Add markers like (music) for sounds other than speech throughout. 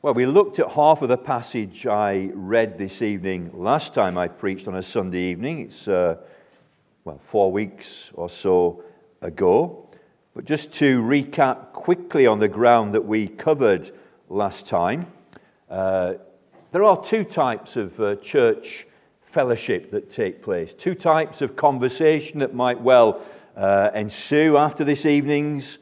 Well, we looked at half of the passage I read this evening last time I preached on a Sunday evening. It's, uh, well, four weeks or so ago. But just to recap quickly on the ground that we covered last time, uh, there are two types of uh, church fellowship that take place, two types of conversation that might well uh, ensue after this evening's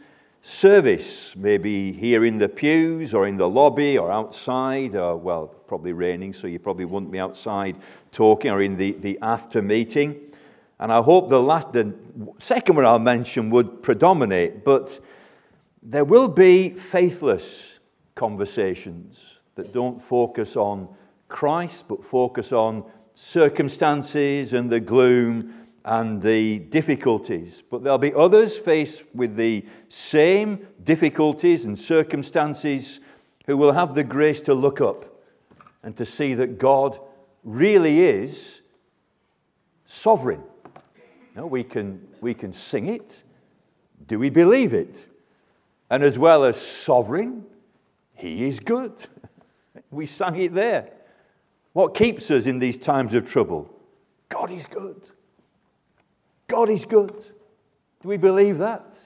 service, maybe here in the pews or in the lobby or outside, or, well, probably raining, so you probably wouldn't be outside talking or in the, the after meeting. And I hope the, last, the second one I'll mention would predominate, but there will be faithless conversations that don't focus on Christ, but focus on circumstances and the gloom and the difficulties. But there'll be others faced with the same difficulties and circumstances who will have the grace to look up and to see that God really is sovereign. Now, we, can, we can sing it. Do we believe it? And as well as sovereign, He is good. (laughs) we sang it there. What keeps us in these times of trouble? God is good. God is good. Do we believe that?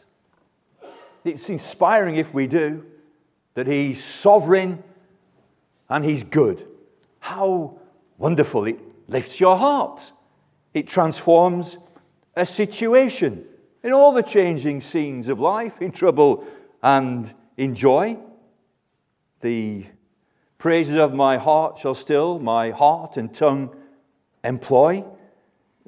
It's inspiring if we do that He's sovereign and He's good. How wonderful! It lifts your heart, it transforms a situation in all the changing scenes of life, in trouble and in joy. The praises of my heart shall still my heart and tongue employ.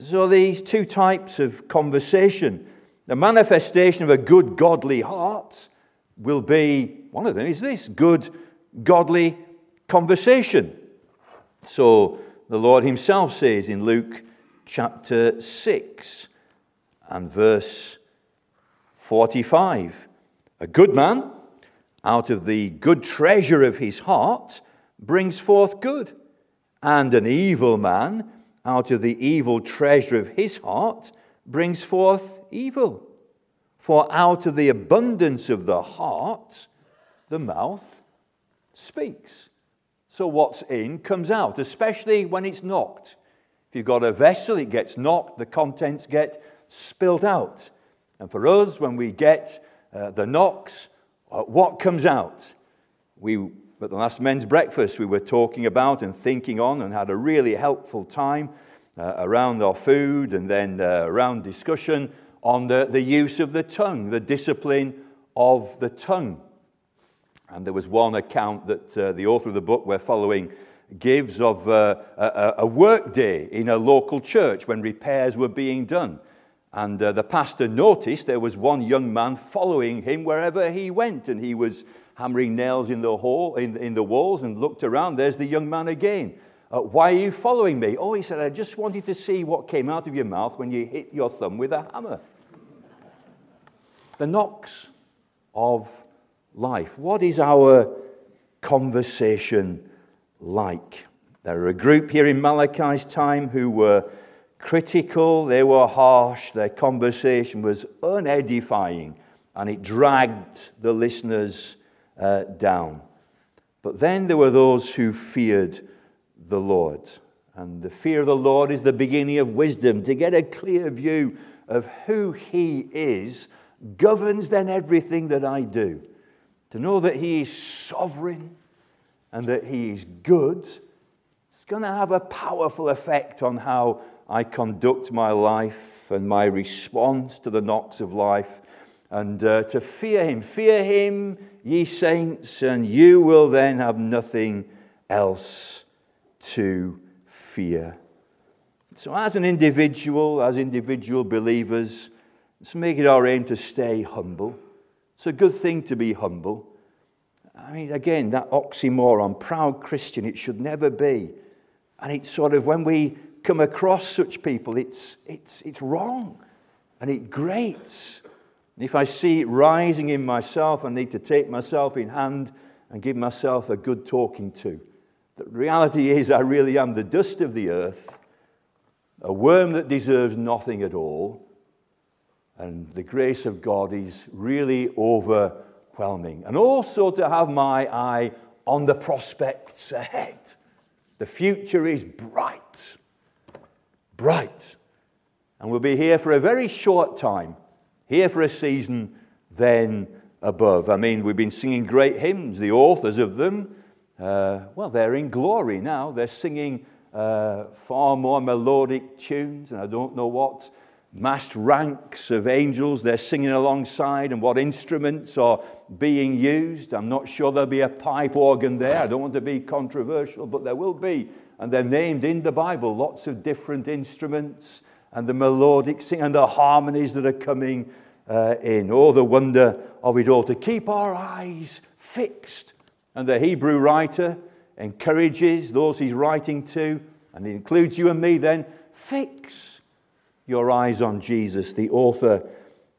So, these two types of conversation, the manifestation of a good, godly heart will be one of them is this good, godly conversation. So, the Lord Himself says in Luke chapter 6 and verse 45 A good man out of the good treasure of his heart brings forth good, and an evil man out of the evil treasure of his heart brings forth evil. For out of the abundance of the heart, the mouth speaks. So what's in comes out, especially when it's knocked. If you've got a vessel, it gets knocked, the contents get spilled out. And for us, when we get uh, the knocks, uh, what comes out? We but the last men's breakfast, we were talking about and thinking on and had a really helpful time uh, around our food and then uh, around discussion on the, the use of the tongue, the discipline of the tongue. And there was one account that uh, the author of the book we're following gives of uh, a, a work day in a local church when repairs were being done. And uh, the pastor noticed there was one young man following him wherever he went, and he was hammering nails in the, hall, in, in the walls and looked around. There's the young man again. Uh, why are you following me? Oh, he said, I just wanted to see what came out of your mouth when you hit your thumb with a hammer. the knocks of life. What is our conversation like? There are a group here in Malachi's time who were critical, they were harsh, their conversation was unedifying, and it dragged the listeners uh, down. But then there were those who feared the Lord. And the fear of the Lord is the beginning of wisdom. To get a clear view of who He is governs then everything that I do. To know that He is sovereign and that He is good, it's going to have a powerful effect on how I conduct my life and my response to the knocks of life and uh, to fear him. Fear him, ye saints, and you will then have nothing else to fear. So, as an individual, as individual believers, let's make it our aim to stay humble. It's a good thing to be humble. I mean, again, that oxymoron, proud Christian, it should never be. And it's sort of when we come across such people, it's, it's, it's wrong and it grates. If I see it rising in myself, I need to take myself in hand and give myself a good talking to. The reality is, I really am the dust of the earth, a worm that deserves nothing at all, and the grace of God is really overwhelming. And also to have my eye on the prospects ahead. The future is bright. Bright. And we'll be here for a very short time, here for a season, then above. I mean, we've been singing great hymns, the authors of them. Uh, well, they're in glory now. They're singing uh, far more melodic tunes, and I don't know what massed ranks of angels they're singing alongside and what instruments are being used. I'm not sure there'll be a pipe organ there. I don't want to be controversial, but there will be. And they're named in the Bible lots of different instruments and the melodic sing and the harmonies that are coming uh, in. Oh, the wonder of it all. To keep our eyes fixed. And the Hebrew writer encourages those he's writing to, and it includes you and me then, fix your eyes on Jesus, the author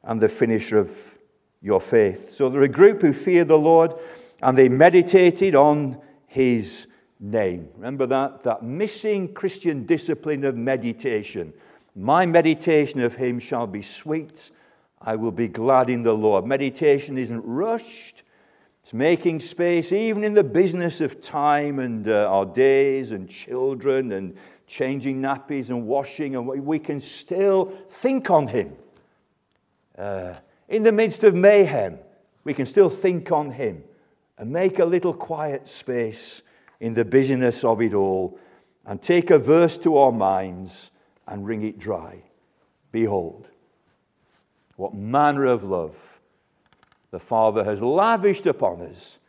and the finisher of your faith. So there are a group who fear the Lord and they meditated on his name. Remember that? That missing Christian discipline of meditation. My meditation of him shall be sweet. I will be glad in the Lord. Meditation isn't rushed. It's making space, even in the business of time and uh, our days and children and changing nappies and washing, and we can still think on Him. Uh, in the midst of mayhem, we can still think on Him and make a little quiet space in the busyness of it all and take a verse to our minds and wring it dry. Behold, what manner of love the Father has lavished upon us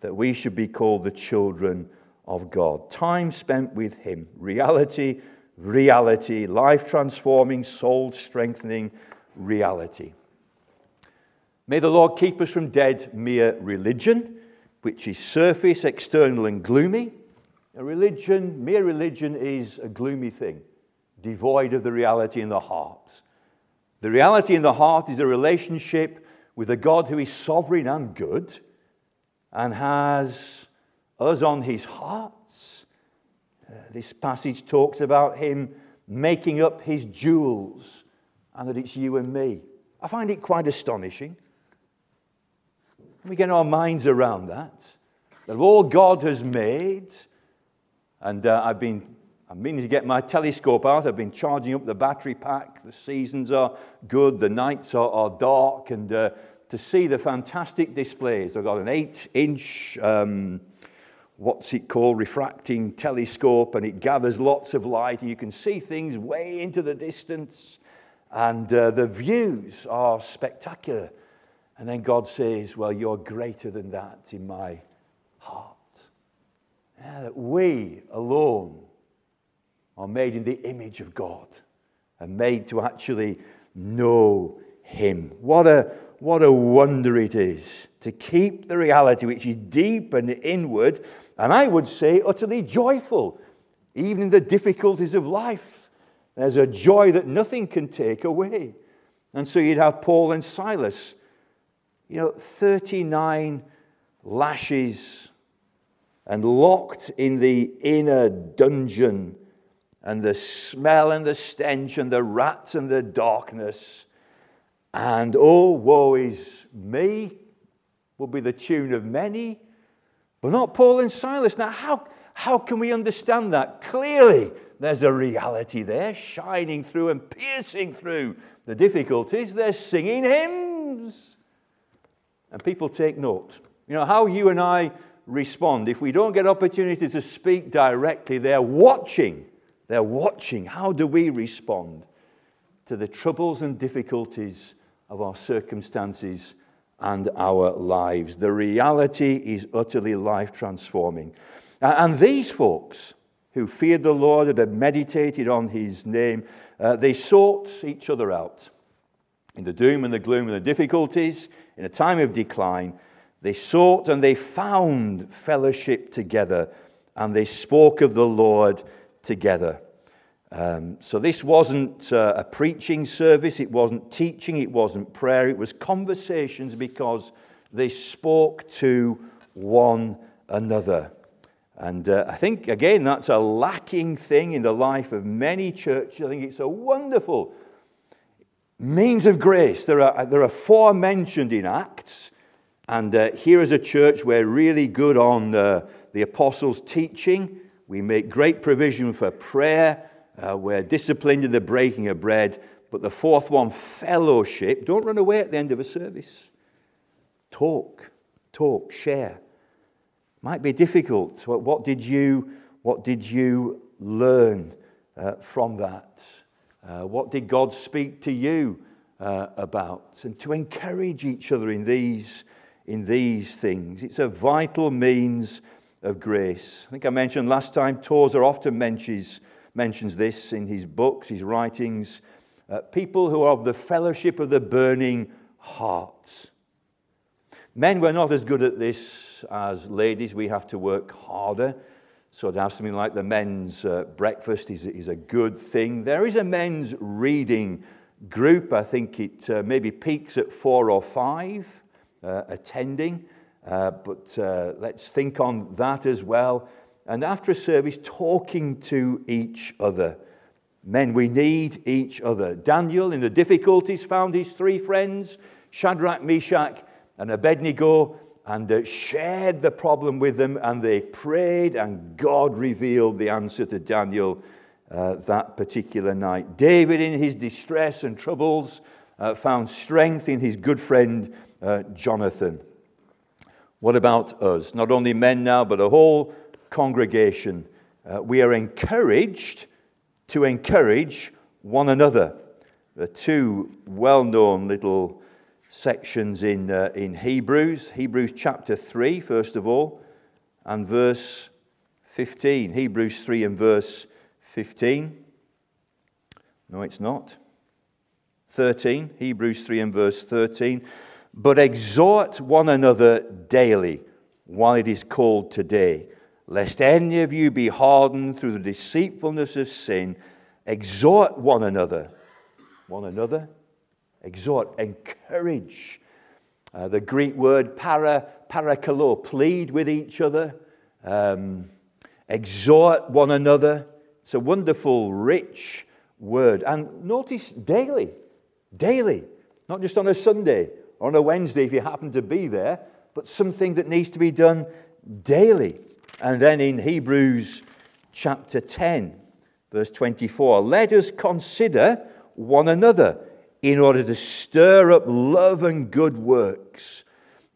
that we should be called the children of God. Time spent with Him, reality, reality, life transforming, soul strengthening reality. May the Lord keep us from dead mere religion, which is surface, external, and gloomy. A religion, mere religion, is a gloomy thing, devoid of the reality in the heart. The reality in the heart is a relationship with a God who is sovereign and good and has us on his hearts. Uh, this passage talks about him making up his jewels and that it's you and me. I find it quite astonishing. We get our minds around that. That all God has made, and uh, I've been I'm meaning to get my telescope out. I've been charging up the battery pack. The seasons are good, the nights are, are dark, and uh, to see the fantastic displays. I've got an eight inch um, what's it called, refracting telescope, and it gathers lots of light, and you can see things way into the distance, and uh, the views are spectacular. And then God says, Well, you're greater than that in my heart. Yeah, that we alone are made in the image of God and made to actually know Him. What a, what a wonder it is to keep the reality which is deep and inward and I would say utterly joyful, even in the difficulties of life. There's a joy that nothing can take away. And so you'd have Paul and Silas, you know, 39 lashes and locked in the inner dungeon, and the smell and the stench and the rats and the darkness. And oh, woe is me, will be the tune of many but not Paul and Silas. Now, how, how can we understand that? Clearly, there's a reality there shining through and piercing through the difficulties. They're singing hymns. And people take note. You know, how you and I respond, if we don't get opportunity to speak directly, they're watching. They're watching. How do we respond to the troubles and difficulties of our circumstances and our lives. The reality is utterly life transforming. And these folks who feared the Lord and had meditated on his name, uh, they sought each other out. In the doom and the gloom and the difficulties, in a time of decline, they sought and they found fellowship together, and they spoke of the Lord together. Um, so this wasn't uh, a preaching service, it wasn't teaching, it wasn't prayer, it was conversations because they spoke to one another. And uh, I think, again, that's a lacking thing in the life of many churches. I think it's a wonderful means of grace. There are, there are four mentioned in Acts. And uh, here is a church, we're really good on uh, the apostles' teaching. We make great provision for prayer. Uh, we're disciplined in the breaking of bread. But the fourth one, fellowship. Don't run away at the end of a service. Talk, talk, share. Might be difficult. What did you, what did you learn uh, from that? Uh, what did God speak to you uh, about? And to encourage each other in these in these things. It's a vital means of grace. I think I mentioned last time, Tozer often mentions, mentions this in his books, his writings. Uh, people who are of the fellowship of the burning heart. Men were not as good at this as ladies. We have to work harder. So to have something like the men's uh, breakfast is, is a good thing. There is a men's reading group. I think it uh, maybe peaks at four or five uh, attending. Uh, but uh, let's think on that as well. And after a service, talking to each other. Men, we need each other. Daniel, in the difficulties, found his three friends, Shadrach, Meshach, and Abednego, and uh, shared the problem with them. And they prayed, and God revealed the answer to Daniel uh, that particular night. David, in his distress and troubles, uh, found strength in his good friend uh, Jonathan. What about us? Not only men now, but a whole congregation. Uh, we are encouraged to encourage one another. There are two well known little sections in, uh, in Hebrews Hebrews chapter 3, first of all, and verse 15. Hebrews 3 and verse 15. No, it's not. 13. Hebrews 3 and verse 13. But exhort one another daily while it is called today, lest any of you be hardened through the deceitfulness of sin. Exhort one another. One another? Exhort, encourage. Uh, the Greek word para, parakalo, plead with each other, um, exhort one another. It's a wonderful, rich word. And notice daily, daily, not just on a Sunday on a Wednesday if you happen to be there, but something that needs to be done daily. And then in Hebrews chapter 10, verse 24, let us consider one another in order to stir up love and good works,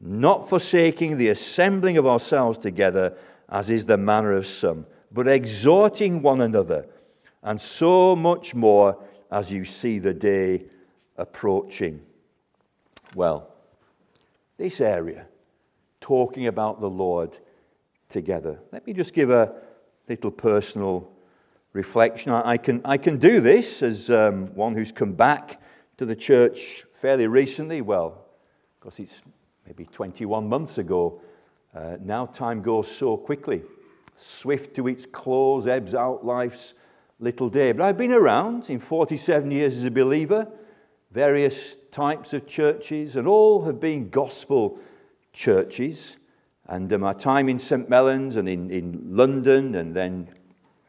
not forsaking the assembling of ourselves together, as is the manner of some, but exhorting one another, and so much more as you see the day approaching. Well, this area, talking about the Lord together. Let me just give a little personal reflection. I can, I can do this as um, one who's come back to the church fairly recently. Well, because it's maybe 21 months ago. Uh, now time goes so quickly. Swift to its close, ebbs out life's little day. But I've been around in 47 years as a believer various types of churches, and all have been gospel churches. And uh, my time in St. Mellons and in, in London, and then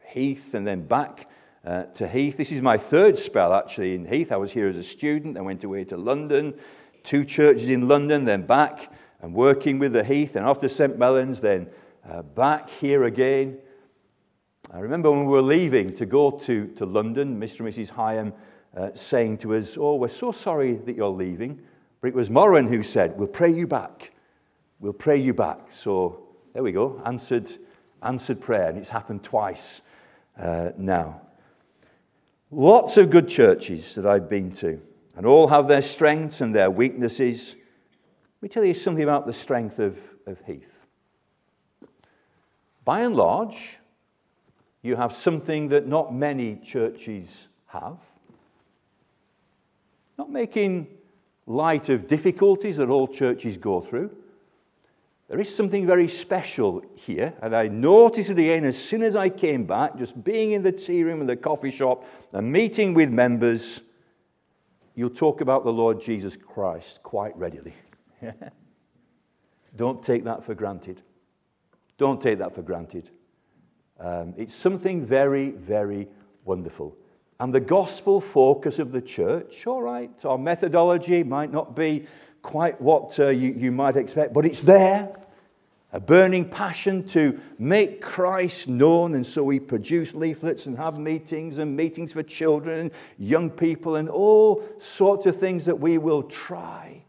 Heath, and then back uh, to Heath. This is my third spell actually in Heath. I was here as a student, I went away to London, two churches in London, then back and working with the Heath, and after St. Mellons, then uh, back here again. I remember when we were leaving to go to, to London, Mr. and Mrs. Hyam uh, saying to us, Oh, we're so sorry that you're leaving. But it was Moran who said, We'll pray you back. We'll pray you back. So there we go, answered, answered prayer. And it's happened twice uh, now. Lots of good churches that I've been to, and all have their strengths and their weaknesses. Let me tell you something about the strength of, of Heath. By and large, you have something that not many churches have. Not making light of difficulties that all churches go through. There is something very special here, and I noticed it again as soon as I came back, just being in the tea room and the coffee shop and meeting with members. You'll talk about the Lord Jesus Christ quite readily. (laughs) Don't take that for granted. Don't take that for granted. Um, it's something very, very wonderful. And the gospel focus of the church. All right, our methodology might not be quite what uh, you, you might expect, but it's there. A burning passion to make Christ known, and so we produce leaflets and have meetings and meetings for children and young people and all sorts of things that we will try.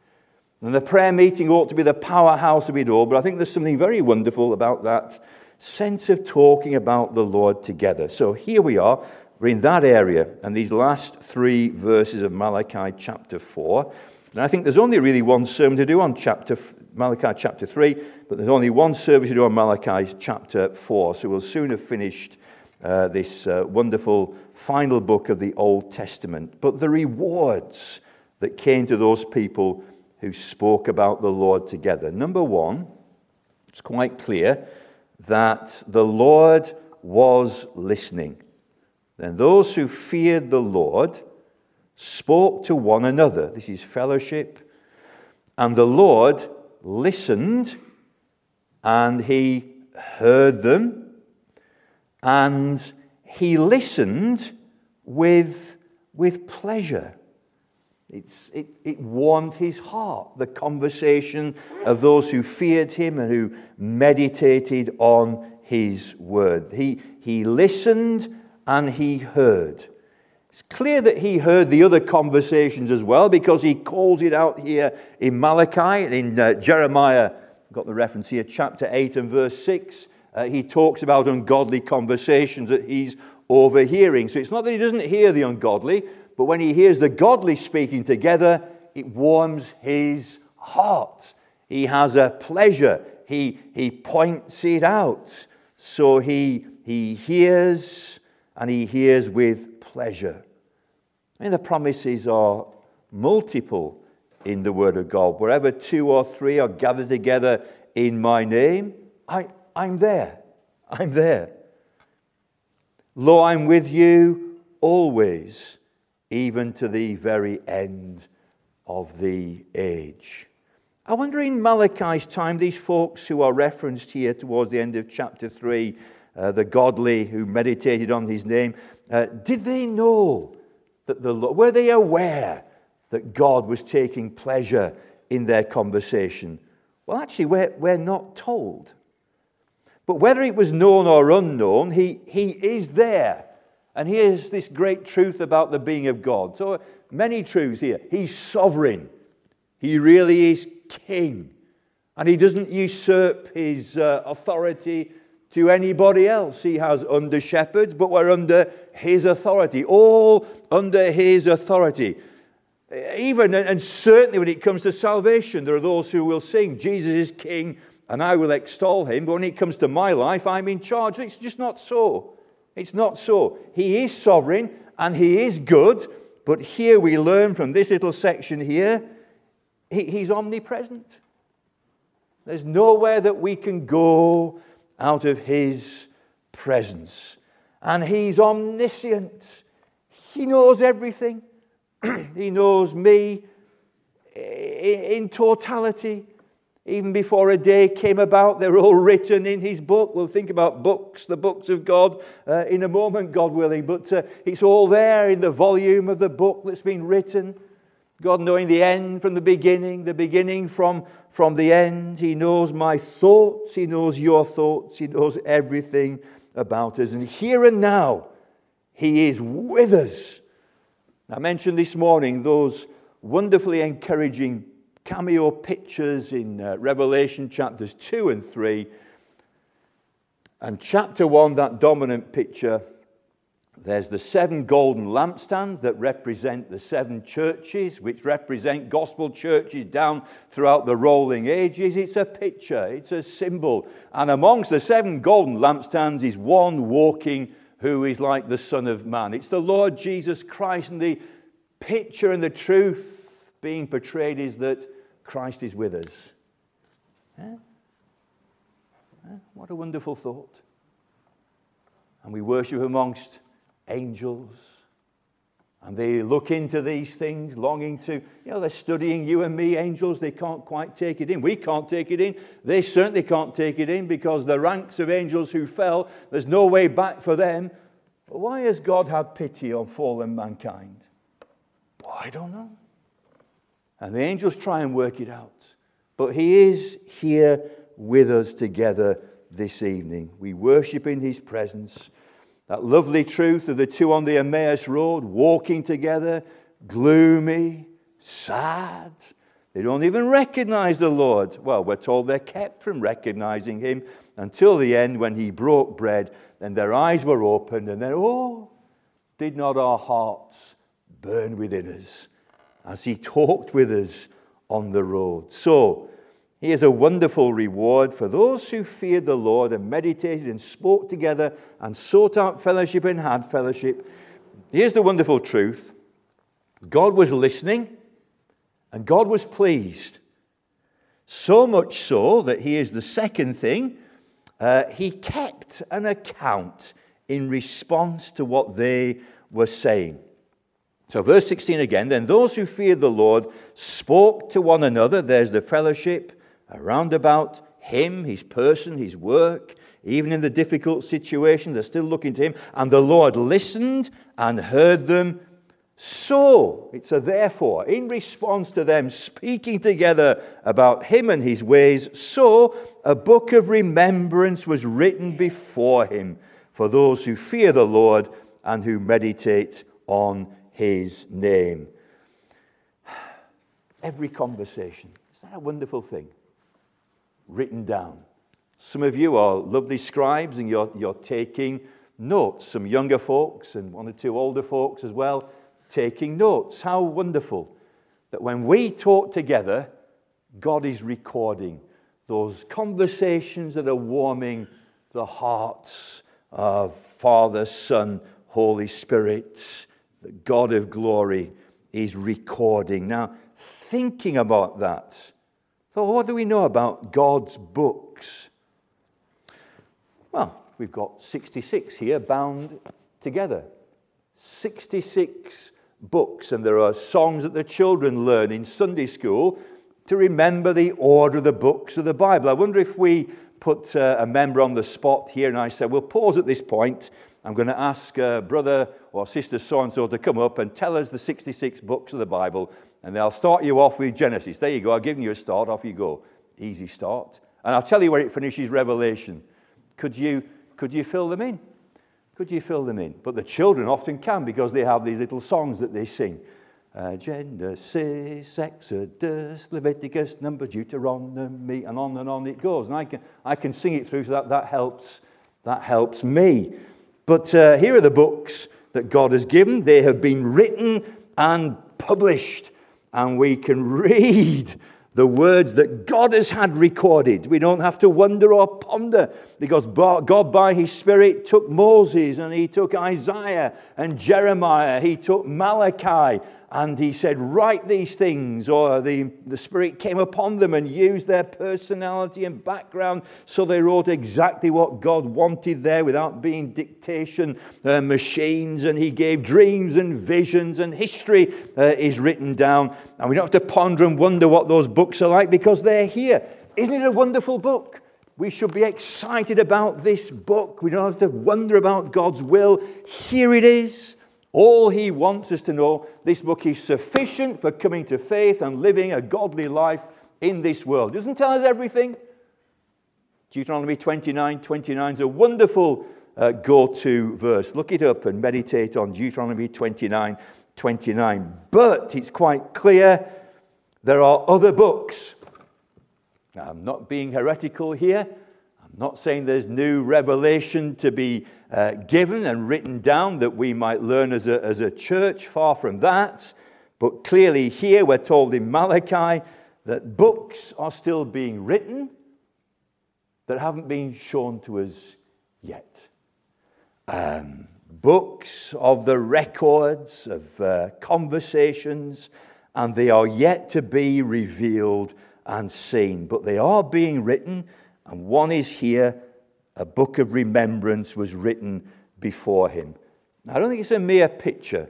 And the prayer meeting ought to be the powerhouse of it all, but I think there's something very wonderful about that sense of talking about the Lord together. So here we are, we're in that area, and these last three verses of Malachi chapter 4. And I think there's only really one sermon to do on chapter Malachi chapter 3, but there's only one service to do on Malachi chapter 4. So we'll soon have finished uh, this uh, wonderful final book of the Old Testament. But the rewards that came to those people who spoke about the Lord together. Number one, it's quite clear that the Lord was listening. Then those who feared the Lord spoke to one another. This is fellowship. And the Lord listened and he heard them and he listened with, with pleasure. It's, it, it warmed his heart, the conversation of those who feared him and who meditated on his word. He, he listened and he heard. It's clear that he heard the other conversations as well because he calls it out here in Malachi and in uh, Jeremiah, I've got the reference here, chapter 8 and verse 6. Uh, he talks about ungodly conversations that he's overhearing. So it's not that he doesn't hear the ungodly, but when he hears the godly speaking together, it warms his heart. He has a pleasure. He, he points it out. So he, he hears and he hears with pleasure. I mean, the promises are multiple in the Word of God. Wherever two or three are gathered together in my name, I, I'm there. I'm there. Lo, I'm with you always, even to the very end of the age. I wonder in Malachi's time, these folks who are referenced here towards the end of chapter 3, uh, the godly who meditated on his name, uh, did they know that the Lord, were they aware that God was taking pleasure in their conversation? Well, actually, we're, we're not told. But whether it was known or unknown, he, he is there. And here's this great truth about the being of God. So, many truths here. He's sovereign, he really is king. And he doesn't usurp his uh, authority to anybody else. He has under shepherds, but we're under his authority, all under his authority. Even and certainly when it comes to salvation, there are those who will sing, Jesus is king and I will extol him. But when it comes to my life, I'm in charge. It's just not so. It's not so. He is sovereign and he is good. But here we learn from this little section here, he, he's omnipresent. There's nowhere that we can go out of his presence. And he's omniscient. He knows everything. (clears throat) he knows me in totality. Even before a day came about, they're all written in his book. We'll think about books, the books of God, uh, in a moment, God willing. But uh, it's all there in the volume of the book that's been written. God knowing the end from the beginning, the beginning from, from the end. He knows my thoughts, He knows your thoughts, He knows everything about us. And here and now, He is with us. I mentioned this morning those wonderfully encouraging cameo pictures in uh, Revelation chapters 2 and 3. And chapter 1, that dominant picture there's the seven golden lampstands that represent the seven churches, which represent gospel churches down throughout the rolling ages. It's a picture, it's a symbol. And amongst the seven golden lampstands is one walking who is like the Son of Man. It's the Lord Jesus Christ. And the picture and the truth being portrayed is that Christ is with us. Yeah? Yeah? What a wonderful thought. And we worship amongst angels. And they look into these things, longing to, you know, they're studying you and me, angels. They can't quite take it in. We can't take it in. They certainly can't take it in because the ranks of angels who fell, there's no way back for them. But why has God had pity on fallen mankind? Well, I don't know. And the angels try and work it out. But He is here with us together this evening. We worship in His presence. That lovely truth of the two on the Emmaus Road walking together, gloomy, sad. They don't even recognize the Lord. Well, we're told they're kept from recognizing Him until the end when He broke bread. Then their eyes were opened, and then, oh, did not our hearts burn within us as He talked with us on the road? So, Here's a wonderful reward for those who feared the Lord and meditated and spoke together and sought out fellowship and had fellowship. Here's the wonderful truth God was listening and God was pleased. So much so that he is the second thing uh, He kept an account in response to what they were saying. So, verse 16 again, then those who feared the Lord spoke to one another. There's the fellowship around about him, his person, his work, even in the difficult situation, they're still looking to him. And the Lord listened and heard them. So, it's a therefore, in response to them speaking together about him and his ways, so a book of remembrance was written before him for those who fear the Lord and who meditate on his name. (sighs) Every conversation. Is that a wonderful thing? Written down. Some of you are lovely scribes and you're, you're taking notes. Some younger folks and one or two older folks as well taking notes. How wonderful that when we talk together, God is recording those conversations that are warming the hearts of Father, Son, Holy Spirit. The God of glory is recording. Now, thinking about that, so, what do we know about God's books? Well, we've got 66 here bound together. 66 books, and there are songs that the children learn in Sunday school to remember the order of the books of the Bible. I wonder if we put uh, a member on the spot here and I said, we'll pause at this point. I'm going to ask uh, brother or sister so and so to come up and tell us the 66 books of the Bible and they'll start you off with Genesis. There you go. I've given you a start. Off you go. Easy start. And I'll tell you where it finishes Revelation. Could you, could you fill them in? Could you fill them in? But the children often can because they have these little songs that they sing. Uh, Genesis, Exodus, Leviticus, Number, Deuteronomy, and on and on it goes. And I can, I can sing it through, so that, that, helps, that helps me. But uh, here are the books that God has given. They have been written and published and we can read the words that God has had recorded. We don't have to wonder or ponder because God, by His Spirit, took Moses and He took Isaiah and Jeremiah, He took Malachi and he said, Write these things, or the, the Spirit came upon them and used their personality and background, so they wrote exactly what God wanted there without being dictation uh, machines. And he gave dreams and visions, and history uh, is written down. And we don't have to ponder and wonder what those books are like because they're here. Isn't it a wonderful book? We should be excited about this book. We don't have to wonder about God's will. Here it is. All he wants us to know this book is sufficient for coming to faith and living a godly life in this world. It doesn't tell us everything. Deuteronomy 29 29 is a wonderful uh, go to verse. Look it up and meditate on Deuteronomy 29 29. But it's quite clear there are other books. Now, I'm not being heretical here. I'm not saying there's new revelation to be uh, given and written down that we might learn as a, as a church. Far from that. But clearly, here we're told in Malachi that books are still being written that haven't been shown to us yet. Um, books of the records of uh, conversations, and they are yet to be revealed and seen. But they are being written, and one is here a book of remembrance was written before him. Now, I don't think it's a mere picture.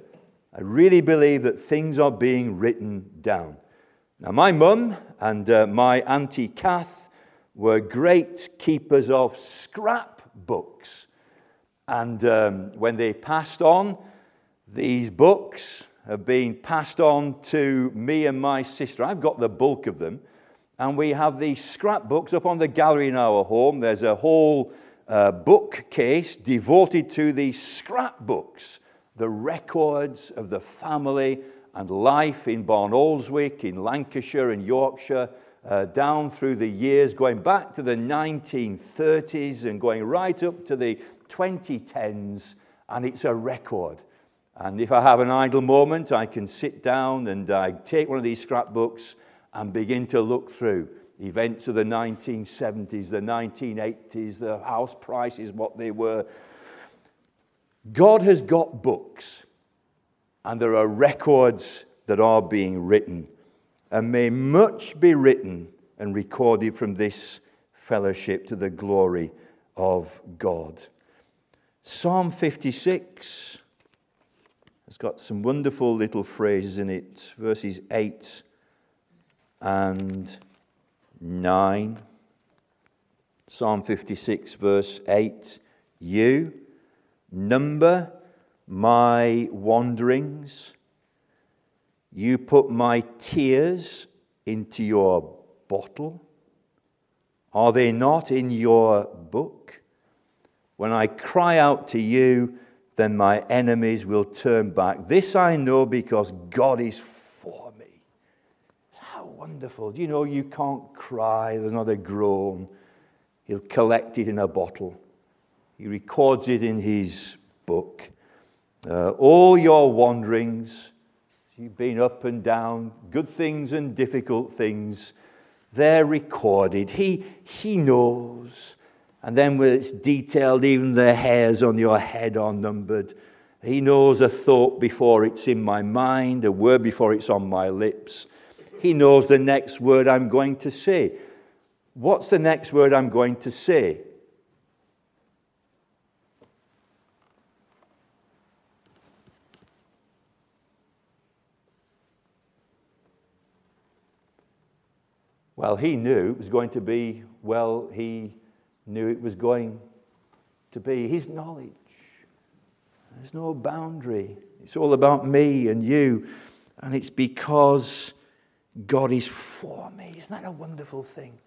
I really believe that things are being written down. Now, my mum and uh, my auntie Kath were great keepers of scrap books. And um, when they passed on, these books have been passed on to me and my sister. I've got the bulk of them. And we have these scrapbooks up on the gallery in our home. There's a whole uh, bookcase devoted to these scrapbooks, the records of the family and life in Barnoldswick, in Lancashire and Yorkshire, uh, down through the years, going back to the 1930s and going right up to the 2010s. And it's a record. And if I have an idle moment, I can sit down and I take one of these scrapbooks and begin to look through events of the 1970s, the 1980s, the house prices, what they were. God has got books, and there are records that are being written, and may much be written and recorded from this fellowship to the glory of God. Psalm 56 has got some wonderful little phrases in it, verses 8 and 9. Psalm 56, verse 8. You number my wanderings. You put my tears into your bottle. Are they not in your book? When I cry out to you, then my enemies will turn back. This I know because God is wonderful. You know you can't cry? There's not a groan. He'll collect it in a bottle. He records it in his book. Uh, all your wanderings, you've been up and down, good things and difficult things, they're recorded. He, he knows. And then when it's detailed, even the hairs on your head are numbered. He knows a thought before it's in my mind, a word before it's on my lips. He knows the next word I'm going to say. What's the next word I'm going to say? Well, he knew it was going to be, well, he knew it was going to be his knowledge. There's no boundary. It's all about me and you. And it's because God is for me. Isn't that a wonderful thing?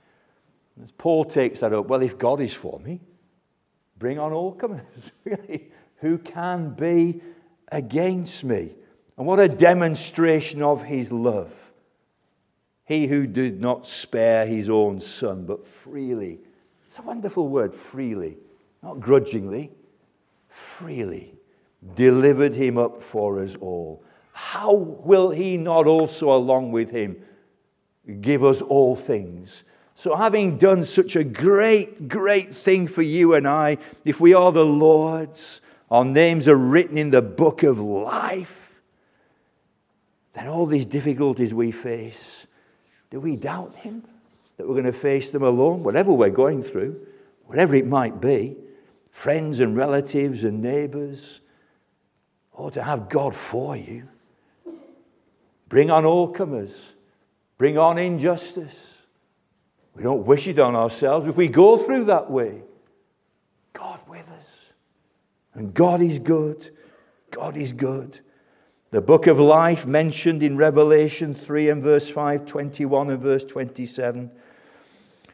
As Paul takes that up, well, if God is for me, bring on all comers. (laughs) really, who can be against me? And what a demonstration of his love. He who did not spare his own son, but freely. It's a wonderful word, freely. Not grudgingly, freely. Delivered him up for us all how will he not also, along with him, give us all things? So, having done such a great, great thing for you and I, if we are the Lord's, our names are written in the book of life, then all these difficulties we face, do we doubt him that we're going to face them alone, whatever we're going through, whatever it might be? Friends and relatives and neighbors, or to have God for you. Bring on all comers. Bring on injustice. We don't wish it on ourselves. If we go through that way, God with us. And God is good. God is good. The book of life mentioned in Revelation 3 and verse 5, 21 and verse 27.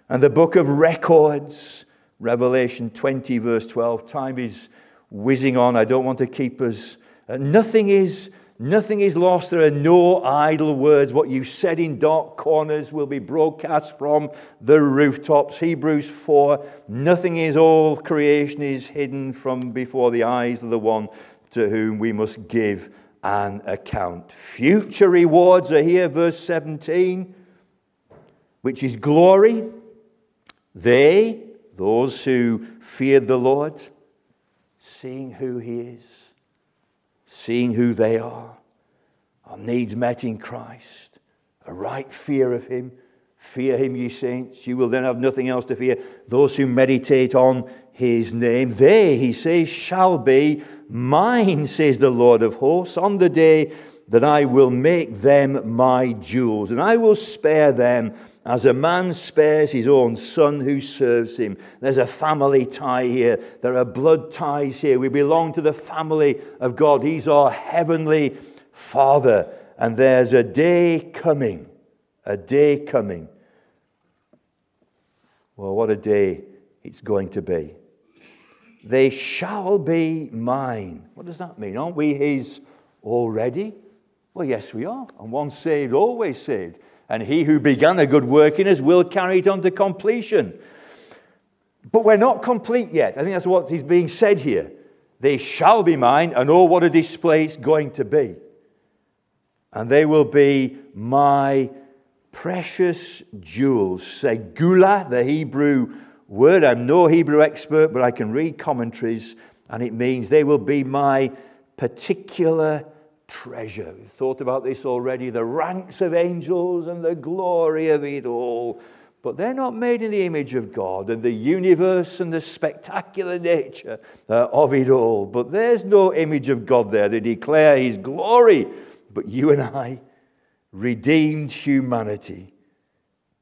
And the book of records, Revelation 20, verse 12. Time is whizzing on. I don't want to keep us. Uh, nothing is Nothing is lost. There are no idle words. What you said in dark corners will be broadcast from the rooftops. Hebrews 4. Nothing is all creation is hidden from before the eyes of the one to whom we must give an account. Future rewards are here, verse 17, which is glory. They, those who feared the Lord, seeing who he is seeing who they are, our needs met in Christ, a right fear of Him. Fear Him, ye saints. You will then have nothing else to fear. Those who meditate on His name, they, He says, shall be mine, says the Lord of hosts, on the day that I will make them my jewels, and I will spare them as a man spares his own son who serves him. There's a family tie here. There are blood ties here. We belong to the family of God. He's our heavenly Father. And there's a day coming, a day coming. Well, what a day it's going to be. They shall be mine. What does that mean? Aren't we his already? Well, yes, we are. And once saved, always saved. And he who began a good work in us will carry it on to completion. But we're not complete yet. I think that's what is being said here. They shall be mine, and oh, what a display it's going to be. And they will be my precious jewels. Segula, the Hebrew word. I'm no Hebrew expert, but I can read commentaries, and it means they will be my particular treasure. We've thought about this already the ranks of angels and the glory of it all. But they're not made in the image of God and the universe and the spectacular nature uh, of it all. But there's no image of God there. They declare His glory. But you and I, redeemed humanity,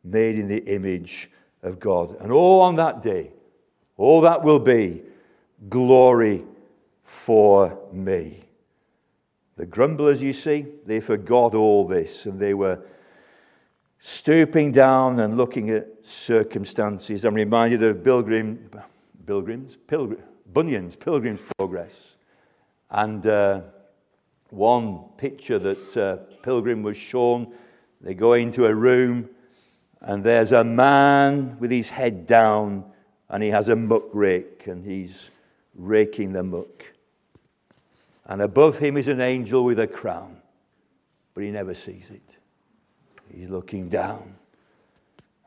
made in the image of God. And all on that day, all that will be glory for me. The grumblers, you see, they forgot all this and they were stooping down and looking at circumstances. I'm reminded of Pilgrim, Pilgrims, Pilgrim, Bunyan's Pilgrim's Progress. And uh, one picture that uh, Pilgrim was shown, they go into a room and there's a man with his head down and he has a muck rake and he's raking the muck. And above him is an angel with a crown, but he never sees it. He's looking down,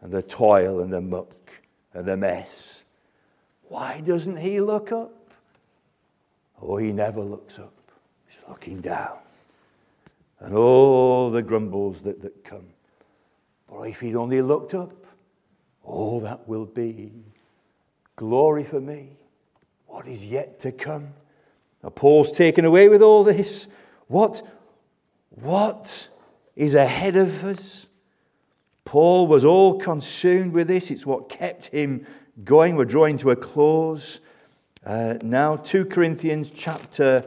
and the toil and the muck and the mess. Why doesn't he look up? Oh, he never looks up. He's looking down. And all the grumbles that, that come. But if he'd only looked up, all that will be glory for me. What is yet to come? Now, Paul's taken away with all this. What, what is ahead of us? Paul was all consumed with this. It's what kept him going. We're drawing to a close. Uh, now, 2 Corinthians chapter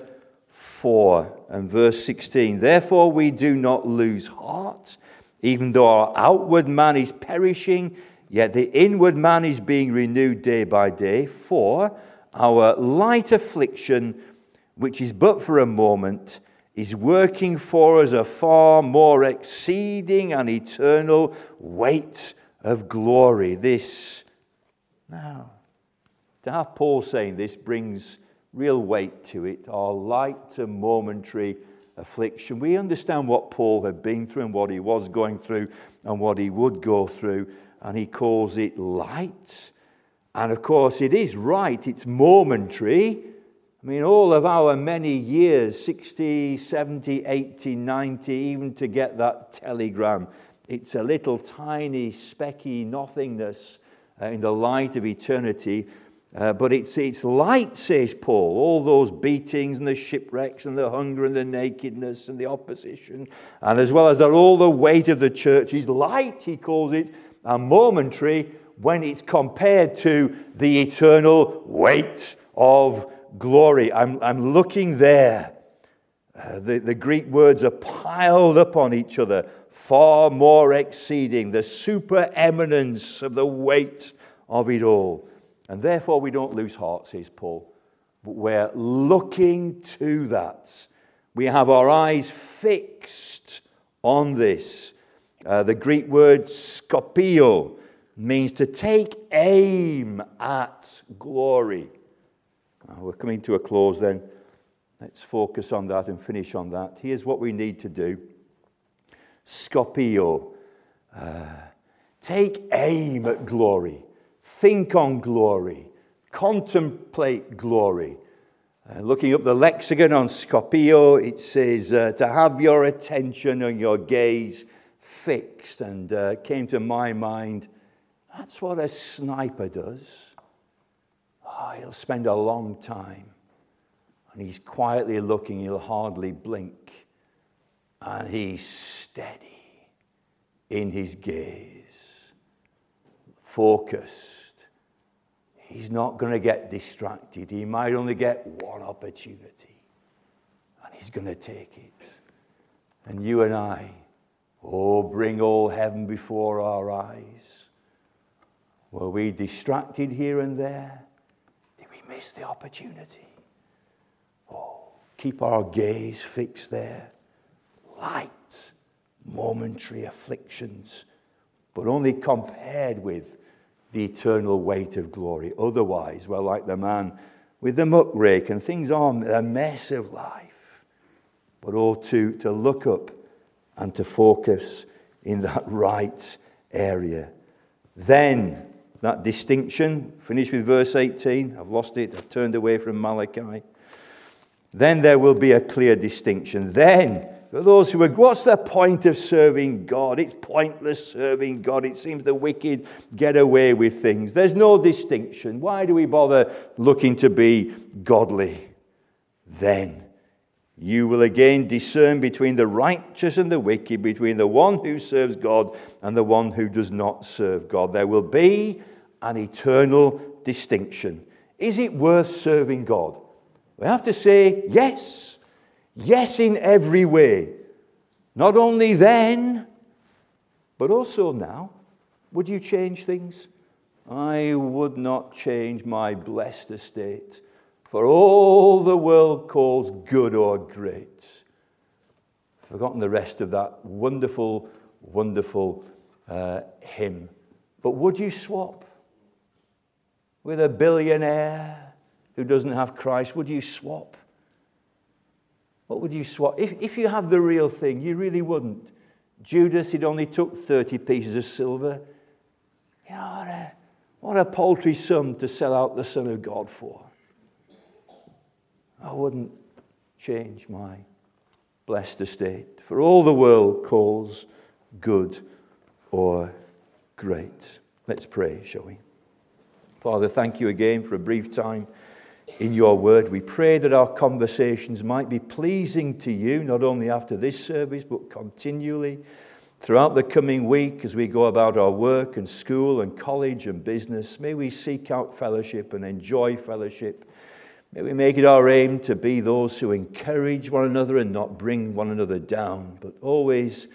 4 and verse 16. Therefore, we do not lose heart, even though our outward man is perishing, yet the inward man is being renewed day by day. For our light affliction which is but for a moment, is working for us a far more exceeding and eternal weight of glory. This, now, to have Paul saying this brings real weight to it, our light and momentary affliction. We understand what Paul had been through and what he was going through and what he would go through, and he calls it light. And of course, it is right, it's momentary. I mean, all of our many years 60, 70, 80, 90, even to get that telegram, it's a little tiny, specky nothingness uh, in the light of eternity. Uh, but it's, it's light, says Paul. All those beatings and the shipwrecks and the hunger and the nakedness and the opposition, and as well as that, all the weight of the church is light, he calls it, and momentary when it's compared to the eternal weight of glory. I'm, I'm looking there. Uh, the, the Greek words are piled up on each other, far more exceeding the supereminence of the weight of it all. And therefore, we don't lose heart, says Paul. But we're looking to that. We have our eyes fixed on this. Uh, the Greek word skopio means to take aim at glory. Uh, we're coming to a close then. Let's focus on that and finish on that. Here's what we need to do Scopio. Uh, take aim at glory. Think on glory. Contemplate glory. Uh, looking up the lexicon on Scopio, it says uh, to have your attention and your gaze fixed. And uh, came to my mind, that's what a sniper does. Oh, he'll spend a long time. And he's quietly looking, he'll hardly blink. and he's steady in his gaze, focused. He's not going to get distracted. He might only get one opportunity, and he's going to take it. And you and I, oh, bring all heaven before our eyes. Were we distracted here and there? Miss the opportunity? Oh, keep our gaze fixed there. Light momentary afflictions, but only compared with the eternal weight of glory. Otherwise, well, like the man with the muck rake, and things are a mess of life. But all to, to look up and to focus in that right area. Then, that distinction, finish with verse 18. I've lost it, I've turned away from Malachi. Then there will be a clear distinction. Then for those who are, what's the point of serving God? It's pointless serving God. It seems the wicked get away with things. There's no distinction. Why do we bother looking to be godly? Then you will again discern between the righteous and the wicked, between the one who serves God and the one who does not serve God. There will be an eternal distinction. Is it worth serving God? We have to say yes. Yes, in every way. Not only then, but also now. Would you change things? I would not change my blessed estate for all the world calls good or great. Forgotten the rest of that wonderful, wonderful uh, hymn. But would you swap with a billionaire who doesn't have Christ? Would you swap? What would you swap? If, if you have the real thing, you really wouldn't. Judas, it only took 30 pieces of silver. You know, what a, what a paltry sum to sell out the Son of God for. I wouldn't change my blessed estate for all the world calls good or great. Let's pray, shall we? Father, thank you again for a brief time in your word. We pray that our conversations might be pleasing to you, not only after this service, but continually throughout the coming week as we go about our work and school and college and business. May we seek out fellowship and enjoy fellowship. May we make it our aim to be those who encourage one another and not bring one another down, but always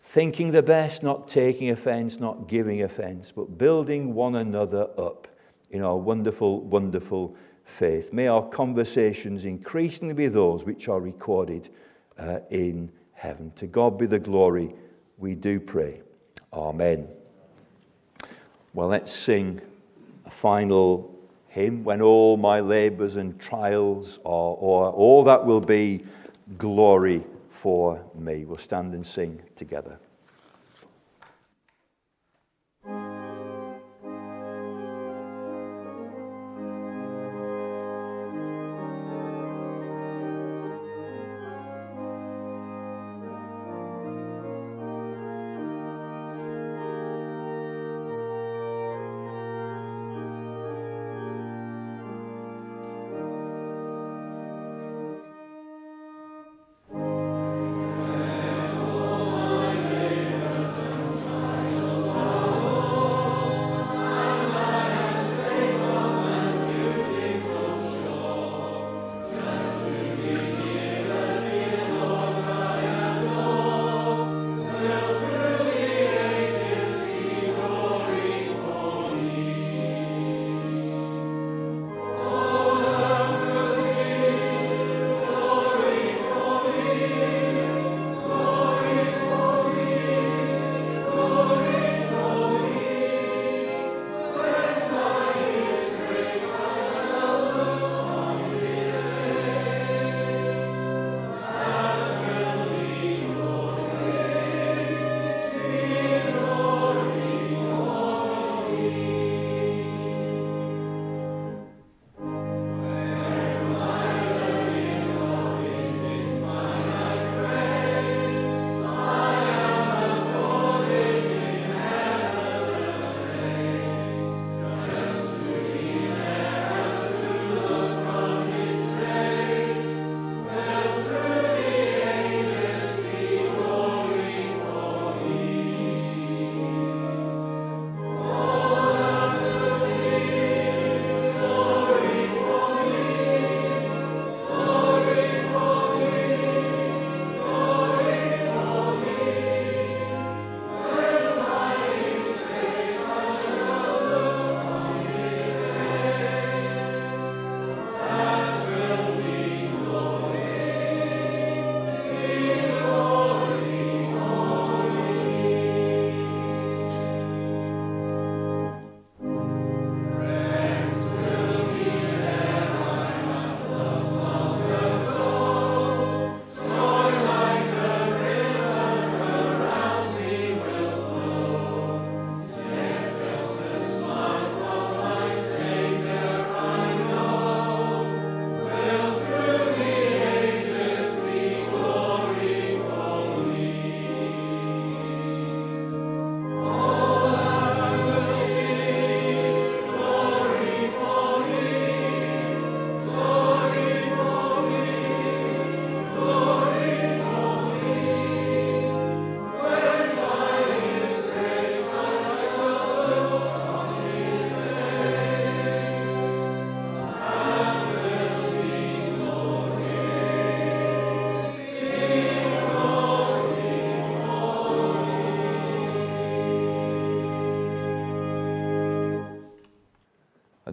thinking the best, not taking offense, not giving offense, but building one another up in our wonderful, wonderful faith. May our conversations increasingly be those which are recorded uh, in heaven. To God be the glory, we do pray. Amen. Well, let's sing a final hymn when all my labors and trials are, or all that will be glory for me. We'll stand and sing together.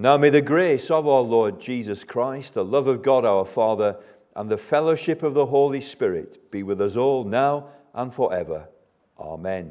And now may the grace of our Lord Jesus Christ, the love of God our Father, and the fellowship of the Holy Spirit be with us all now and forever. Amen.